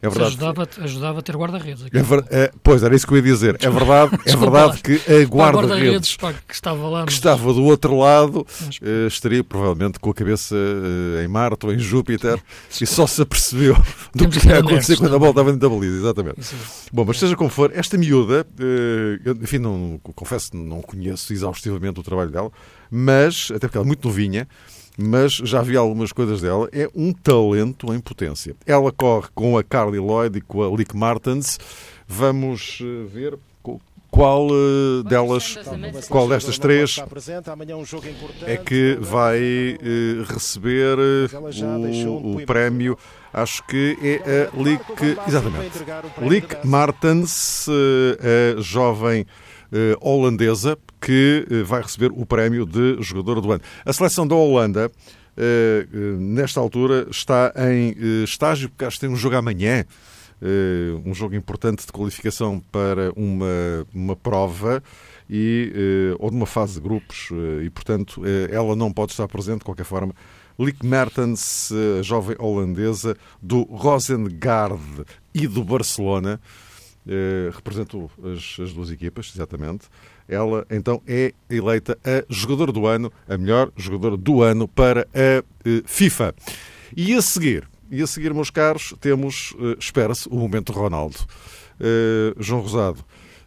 É verdade. Ajudava, ajudava a ter guarda-redes. É ver, é, pois, era isso que eu ia dizer. É verdade, é verdade que a guarda-redes guarda que, estava lá, que estava do outro lado mas... uh, estaria provavelmente com a cabeça uh, em Marte ou em Júpiter e só se apercebeu do que ia acontecer quando a bola estava dentro da baliza. Exatamente. Isso. Bom, mas seja como for, esta miúda, uh, eu, enfim, não, confesso que não conheço exaustivamente o trabalho dela, mas, até porque ela é muito novinha, mas já vi algumas coisas dela. É um talento em potência. Ela corre com a Carly Lloyd e com a Lick Martens. Vamos eh, ver qual uh, delas, qual destas três é que vai uh, receber uh, o, o, prémio. Acho que é a Lick, exatamente, Lick Martens, a jovem holandesa, que eh, vai receber o prémio de jogador do ano. A seleção da Holanda, eh, eh, nesta altura, está em estágio, porque acho que tem um jogo amanhã. um jogo importante de qualificação para uma, uma prova e, ou de uma fase de grupos e, portanto, ela não pode estar presente de qualquer forma. Lick Mertens, jovem holandesa do Rosengard e do Barcelona, representou as, as duas equipas, exatamente. Ela então é eleita a jogador do ano, a melhor jogadora do ano para a eh, FIFA. E a seguir, e a seguir, meus caros, temos, eh, espera-se, o momento Ronaldo. Uh, João Rosado,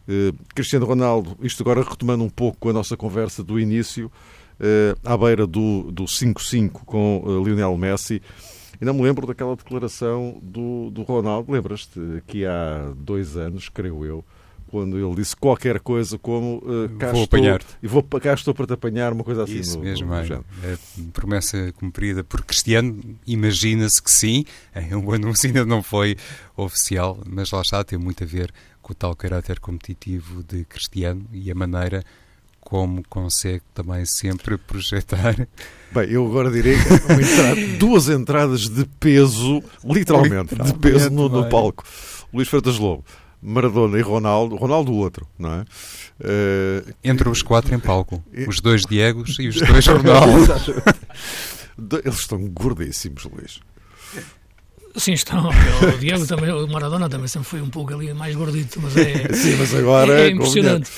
uh, Cristiano Ronaldo, isto agora retomando um pouco a nossa conversa do início, à beira do 5-5 com Lionel Messi. Ainda me lembro daquela declaração do, do Ronaldo, lembras-te, que há dois anos, creio eu, quando ele disse qualquer coisa como uh, vou apanhar e vou cá estou para te apanhar uma coisa assim isso no, mesmo no é, é promessa cumprida por Cristiano. Imagina-se que sim. É, o anúncio ainda não foi oficial mas lá está tem muito a ver com o tal caráter competitivo de Cristiano e a maneira como consegue também sempre projetar. Bem, eu agora direi entrada, duas entradas de peso, literalmente, literalmente de peso no, no palco. Luís Freitas Lobo. Maradona e Ronaldo, Ronaldo o outro, não é? Uh, Entre os quatro em palco, os dois Diegos e os dois Ronaldo. Eles estão gordíssimos, Luís. Sim, estão. O Diego também, o Maradona também sempre foi um pouco ali mais gordito, mas é. Sim, mas agora é, é impressionante.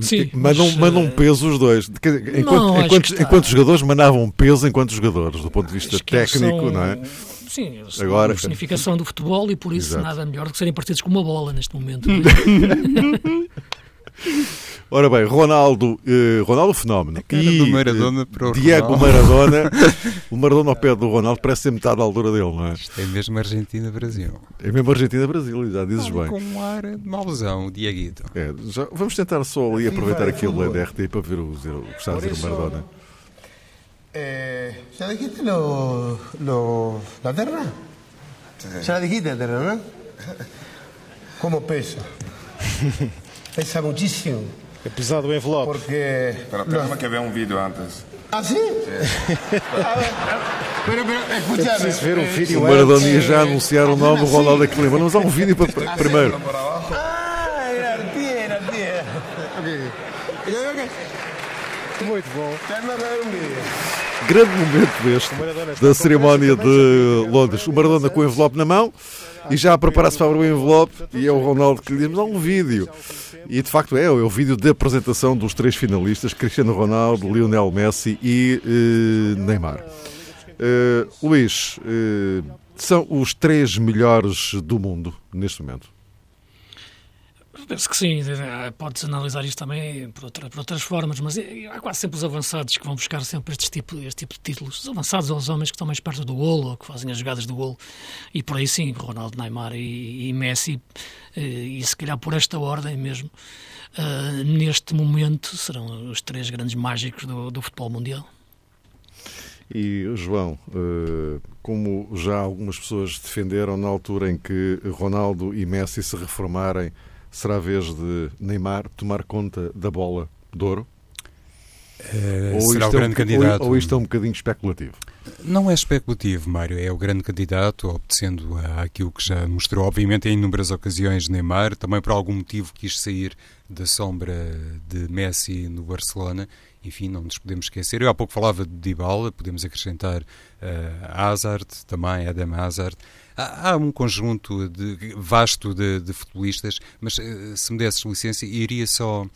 Sim, mandam, mas, mandam peso os dois. Enquanto, não, enquanto, enquanto jogadores mandavam peso enquanto jogadores, do ponto de vista técnico, são, não é? Sim, Agora, a personificação do futebol e por isso Exato. nada melhor do que serem partidos com uma bola neste momento. Ora bem, Ronaldo, eh, Ronaldo Fenómeno. e, do Maradona eh, para o Diego Ronaldo. Maradona. o Maradona ao pé do Ronaldo parece ser metade da altura dele, não é? Isto é mesmo Argentina-Brasil. É mesmo Argentina-Brasil, já dizes bem. Com um ar de mauzão, o Dieguito. É, já, vamos tentar só ali aproveitar aquilo da RT para ver o, o que está a dizer o Maradona. Eh, ¿Ya dijiste lo, lo, la terra? ¿Ya dijiste la terra, no? ¿Cómo pesa? pesa muchísimo. É pesado o envelope. Porque. Pero tenemos que ver um vídeo antes. ¿Ah, sí? sí. pero, pero, escúchame. É preciso ver um vídeo O Maradona ia já anunciar o nome do Ronaldo aqui. Mas há um vídeo para primeiro. Ah, era artista. Ok. Muito bom. Grande momento este da cerimónia de Londres. O Maradona com o envelope na mão e já a preparar-se para abrir o envelope e é o Ronaldo que lhe diz, mas há um vídeo. E de facto é, é o vídeo de apresentação dos três finalistas, Cristiano Ronaldo, Lionel Messi e uh, Neymar. Uh, Luís, uh, são os três melhores do mundo neste momento? Penso que sim, pode-se analisar isto também por, outra, por, outras formas, mas é, há quase sempre os avançados que vão buscar sempre este tipo, este tipo de títulos. Os avançados ou os homens que estão mais perto do golo ou que fazem as jogadas do golo. E por aí sim, Ronaldo, Neymar e, e Messi, e, eh, e se calhar por esta ordem mesmo, uh, neste momento serão os três grandes mágicos do, do futebol mundial. E, João, eh, como já algumas pessoas defenderam na altura em que Ronaldo e Messi se reformarem, será a vez de Neymar tomar conta da bola de ouro? Uh, ou será o grande é um, candidato. Ou, ou isto é um bocadinho especulativo? Não é especulativo, Mário. É o grande candidato, obedecendo àquilo que já mostrou, obviamente, em inúmeras ocasiões, Neymar. Também por algum motivo quis sair da sombra de Messi no Barcelona. Enfim, não nos podemos esquecer. Eu há pouco falava de Dybala, podemos acrescentar uh, Hazard, também Adam Hazard. Há, um conjunto de, vasto de, de futebolistas, mas uh, se me desses licença, iria só uh,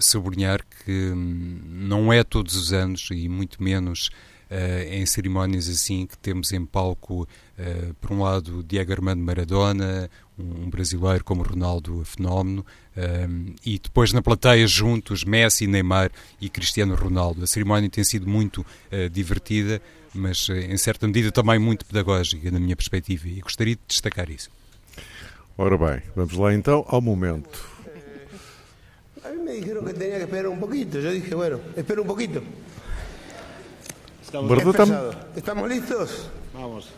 sublinhar que um, não é todos os anos, e muito menos Uh, em cerimónias assim que temos em palco, uh, por um lado, Diego Armando Maradona, um, brasileiro como Ronaldo Fenómeno, uh, e depois na plateia juntos Messi, Neymar e Cristiano Ronaldo. A cerimónia tem sido muito divertida, mas em certa medida também muito pedagógica, na minha perspectiva, e gostaria de destacar isso. Ora bem, vamos lá então ao momento. A mí me dijeron que tenía que esperar un poquito. Yo dije, bueno, espero un poquito. Estamos, ¿Estamos listos? Vamos.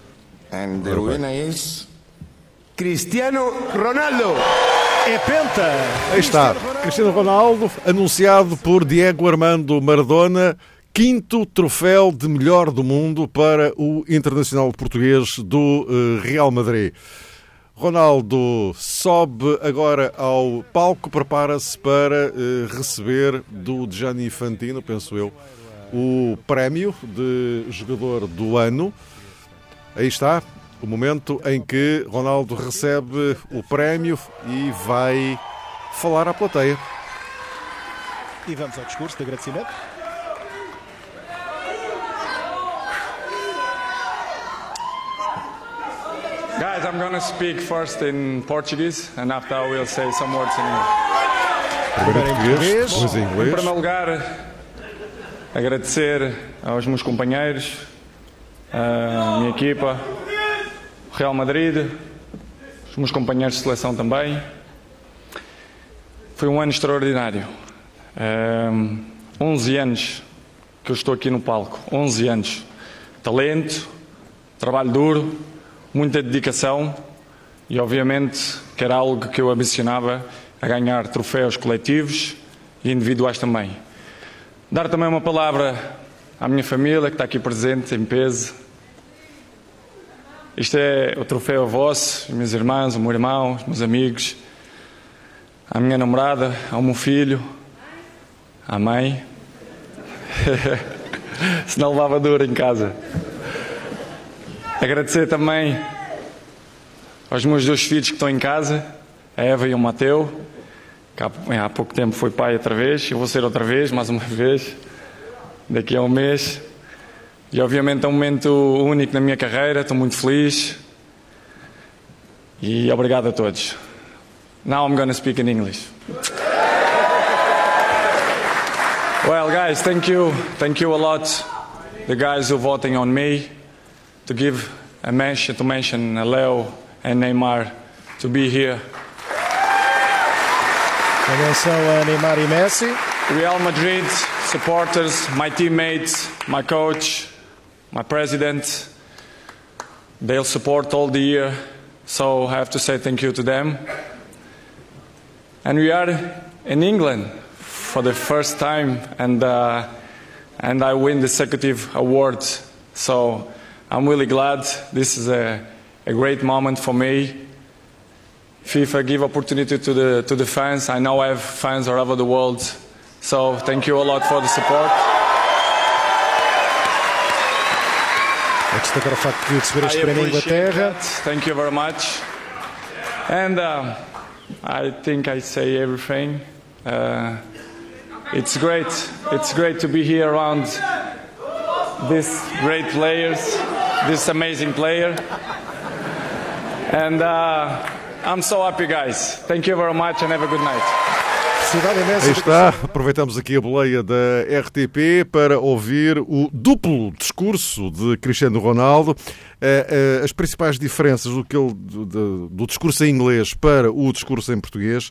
And the winner is Cristiano Ronaldo. É penta. Aí está. Cristiano Ronaldo, anunciado por Diego Armando Maradona. Quinto troféu de melhor do mundo para o internacional português do uh, Real Madrid. Ronaldo sobe agora ao palco, prepara-se para uh, receber do Gianni Infantino, penso eu, o prémio de jogador do ano. Aí está, o momento em que Ronaldo recebe o prémio e vai falar à plateia. E vamos ao discurso de agradecimento. Guys, I'm going to speak first in Portuguese and after I will say some words in English. Primeiro em português, depois em Em inglês. primeiro lugar, agradecer aos meus companheiros, a minha equipa, o Real Madrid, os meus companheiros de seleção também. Foi um ano extraordinário. Um, 11 anos que eu estou aqui no palco. 11 anos. Talento, trabalho duro, muita dedicação e, obviamente, que era algo que eu ambicionava a ganhar troféus coletivos e individuais também. Dar também uma palavra à minha família que está aqui presente, em peso. Isto é o troféu vosso, meus irmãos, o meu irmão, os meus amigos, à minha namorada, ao meu filho, à mãe. Senão levava duro em casa. Agradecer também aos meus dois filhos que estão em casa, a Eva e o Mateu que há pouco tempo foi pai outra vez, eu vou ser outra vez, mais uma vez, daqui a um mês. E obviamente é um momento único na minha carreira, estou muito feliz. E obrigado a todos. Now I'm going to speak in English. Well, guys, thank you. Thank you a lot, the guys who voting on me, to give a mention, to mention Leo and Neymar to be here. Atenção a Neymar e Messi. Real Madrid supporters, my teammates, my coach, my president, they'll support all the year. So I have to say thank you to them. And we are in England for the first time, and uh, and I win the executive award. So I'm really glad. This is a, a great moment for me. FIFA give opportunity to the to the fans. I know I have fans all over the world, so thank you a lot for the support. A facto de receber I este prémio appreciate Inglaterra. that. Thank you very much. And uh, I think I say everything. Uh, it's great. It's great to be here around these great players, this amazing player. And uh, I'm so happy, guys. Thank you very much and have a good night. Felicidade imensa. Aí está, aproveitamos aqui a boleia da RTP para ouvir o duplo discurso de Cristiano Ronaldo, as principais diferenças do, que ele, do- do discurso em inglês para o discurso em português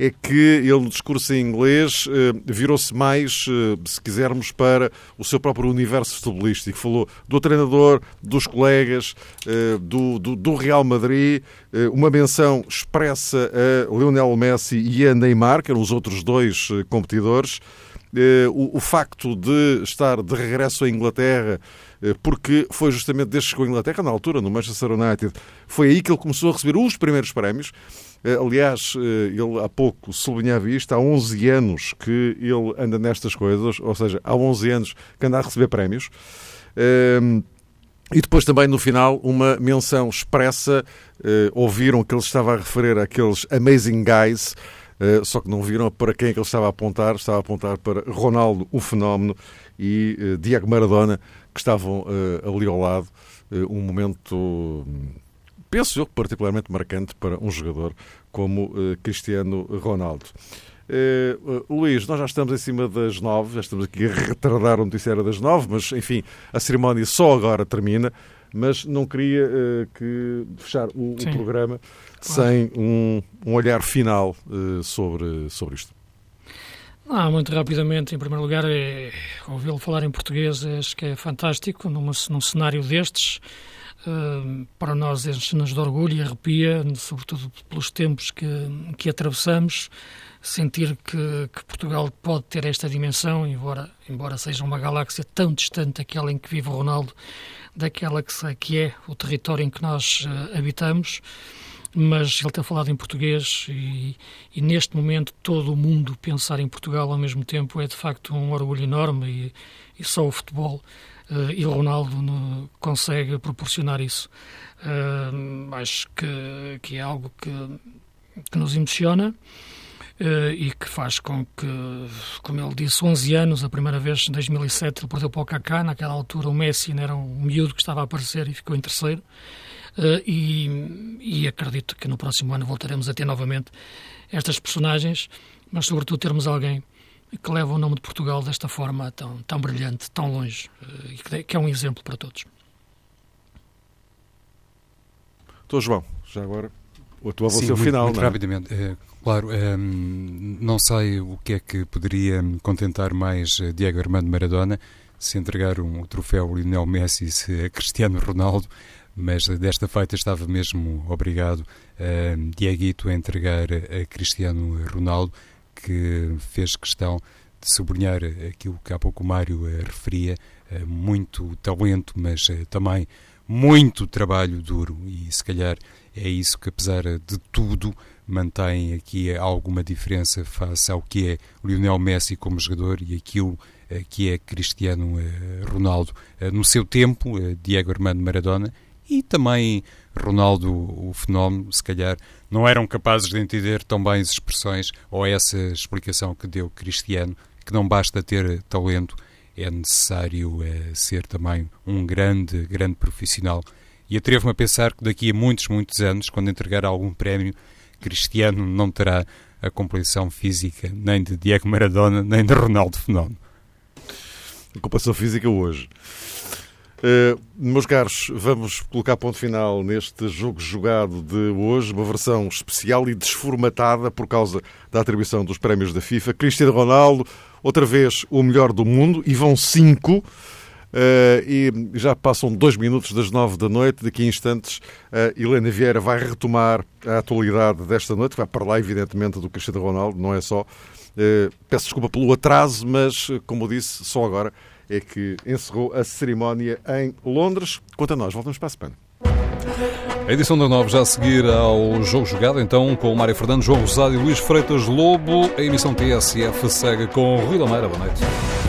é que ele, no discurso em inglês, eh, virou-se mais, eh, se quisermos, para o seu próprio universo futebolístico. Falou do treinador, dos colegas, eh, do, do, do Real Madrid, uma menção expressa a Lionel Messi e a Neymar, que eram os outros dois competidores. O, o facto de estar de regresso à Inglaterra porque foi justamente desde que chegou à Inglaterra, na altura, no Manchester United, foi aí que ele começou a receber os primeiros prémios. Eh, aliás, eh, ele há pouco sublinhava isto, há 11 anos que ele anda nestas coisas, ou seja, há 11 anos que anda a receber prémios. E depois também no final uma menção expressa, eh, ouviram que ele estava a referir àqueles Amazing Guys, só que não viram para quem é que ele estava a apontar, estava a apontar para Ronaldo, o fenómeno, e Diego Maradona, que estavam ali ao lado. Um momento penso eu, particularmente marcante para um jogador como uh, Cristiano Ronaldo. Uh, Luís, nós já estamos em cima das nove, já estamos aqui a retardar o noticiário das nove, mas enfim, a cerimónia só agora termina, mas não queria uh, que fechar o, o programa claro. sem um, um, olhar final sobre, sobre isto. Ah, muito rapidamente, em primeiro lugar, é, ouvi-lo falar em português acho que é fantástico, numa, num cenário destes para nós enche-nos de orgulho e arrepia, sobretudo pelos tempos que, que atravessamos, sentir que, que, Portugal pode ter esta dimensão, embora, embora seja uma galáxia tão distante daquela em que vive o Ronaldo, daquela que, que é o território em que nós uh, habitamos, mas ele tem falado em português e, e, neste momento todo o mundo pensar em Portugal ao mesmo tempo é de facto um orgulho enorme e, e só o futebol e o Ronaldo consegue proporcionar isso. Uh, acho que, que é algo que, que nos emociona. Uh, e que faz com que, como ele disse, 11 anos, a primeira vez em 2007 ele perdeu para o Kaká, naquela altura o Messi era um miúdo que estava a aparecer e ficou em terceiro, e, e, acredito que no próximo ano voltaremos a ter novamente estas personagens, mas sobretudo termos alguém que leva o nome de Portugal desta forma tão, tão brilhante, tão longe, eh, e que é um exemplo para todos. Estou, João, já agora a tua Sim, muito, final, muito não é? rapidamente. É, claro, é, não sei o que é que poderia contentar mais eh, Diego Armando Maradona se entregar um troféu Lionel Messi se a Cristiano Ronaldo, mas desta feita estava mesmo obrigado uh, Dieguito a entregar a Cristiano Ronaldo que fez questão de sublinhar aquilo que há pouco o Mário eh, referia, eh, muito talento, mas eh, também muito trabalho duro. E se calhar é isso que apesar de tudo mantém aqui alguma diferença face ao que é Lionel Messi como jogador e aquilo que é Cristiano Ronaldo. No seu tempo, Diego Armando Maradona e também Ronaldo, o fenómeno, se calhar não eram capazes de entender tão bem as expressões ou essa explicação que deu Cristiano, que não basta ter talento, é necessário é, ser também um grande, grande profissional. E atrevo-me a pensar que daqui a muitos, muitos anos, quando entregar algum prémio, Cristiano não terá a compreensão física nem de Diego Maradona, nem de Ronaldo Fenómeno. A compreensão física hoje. Uh, meus caros, vamos colocar ponto final neste jogo jogado de hoje, uma versão especial e desformatada por causa da atribuição dos prémios da FIFA. Cristiano Ronaldo, outra vez o melhor do mundo, e vão cinco. Uh, e já passam dois minutos das nove da noite. Daqui a instantes, uh, Helena Vieira vai retomar a atualidade desta noite, vai lá, evidentemente, do Cristiano Ronaldo, não é só. Uh, peço desculpa pelo atraso, mas, como disse, só agora é que encerrou a cerimónia em Londres. Quanto a nós, voltamos para a semana. A edição da 9 já a seguir ao Jogo Jogado, então, com o Mário Fernandes, João Rosado e Luís Freitas Lobo. A emissão TSF segue com Rui Lameira. Boa noite.